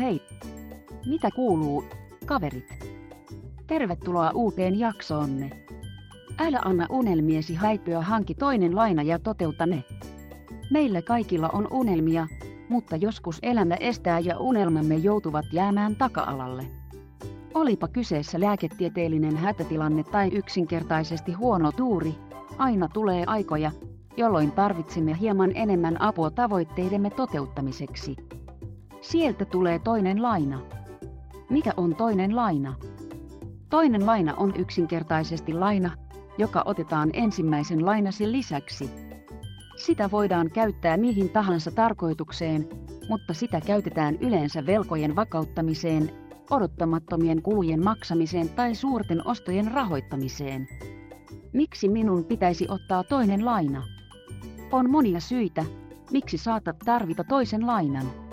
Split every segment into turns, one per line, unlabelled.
Hei! Mitä kuuluu, kaverit? Tervetuloa uuteen jaksoonne. Älä anna unelmiesi häipyä hanki toinen laina ja toteuta ne. Meillä kaikilla on unelmia, mutta joskus elämä estää ja unelmamme joutuvat jäämään taka-alalle. Olipa kyseessä lääketieteellinen hätätilanne tai yksinkertaisesti huono tuuri, aina tulee aikoja, jolloin tarvitsemme hieman enemmän apua tavoitteidemme toteuttamiseksi. Sieltä tulee toinen laina. Mikä on toinen laina? Toinen laina on yksinkertaisesti laina, joka otetaan ensimmäisen lainasi lisäksi. Sitä voidaan käyttää mihin tahansa tarkoitukseen, mutta sitä käytetään yleensä velkojen vakauttamiseen, odottamattomien kulujen maksamiseen tai suurten ostojen rahoittamiseen. Miksi minun pitäisi ottaa toinen laina? On monia syitä, miksi saatat tarvita toisen lainan.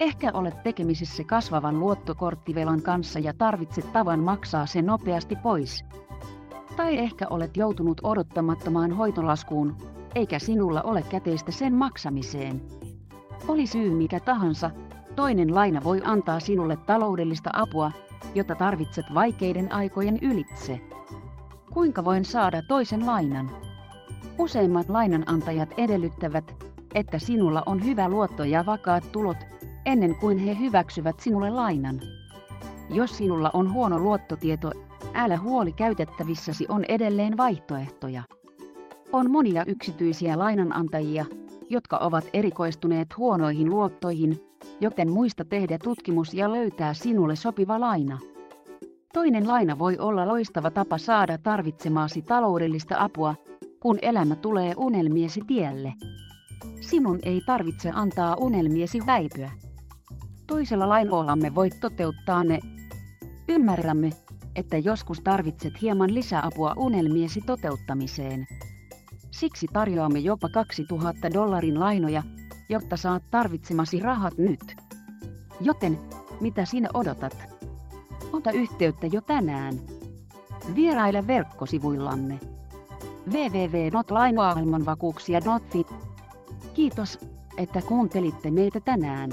Ehkä olet tekemisissä kasvavan luottokorttivelan kanssa ja tarvitset tavan maksaa se nopeasti pois. Tai ehkä olet joutunut odottamattomaan hoitolaskuun, eikä sinulla ole käteistä sen maksamiseen. Oli syy mikä tahansa, toinen laina voi antaa sinulle taloudellista apua, jota tarvitset vaikeiden aikojen ylitse. Kuinka voin saada toisen lainan? Useimmat lainanantajat edellyttävät, että sinulla on hyvä luotto ja vakaat tulot, ennen kuin he hyväksyvät sinulle lainan. Jos sinulla on huono luottotieto, älä huoli käytettävissäsi on edelleen vaihtoehtoja. On monia yksityisiä lainanantajia, jotka ovat erikoistuneet huonoihin luottoihin, joten muista tehdä tutkimus ja löytää sinulle sopiva laina. Toinen laina voi olla loistava tapa saada tarvitsemaasi taloudellista apua, kun elämä tulee unelmiesi tielle. Sinun ei tarvitse antaa unelmiesi väipyä. Toisella lainollamme voit toteuttaa ne. Ymmärrämme, että joskus tarvitset hieman lisäapua unelmiesi toteuttamiseen. Siksi tarjoamme jopa 2000 dollarin lainoja, jotta saat tarvitsemasi rahat nyt. Joten, mitä sinä odotat? Ota yhteyttä jo tänään. Vieraile verkkosivuillamme www.lainoailmanvakuuksia.fi. Kiitos, että kuuntelitte meitä tänään.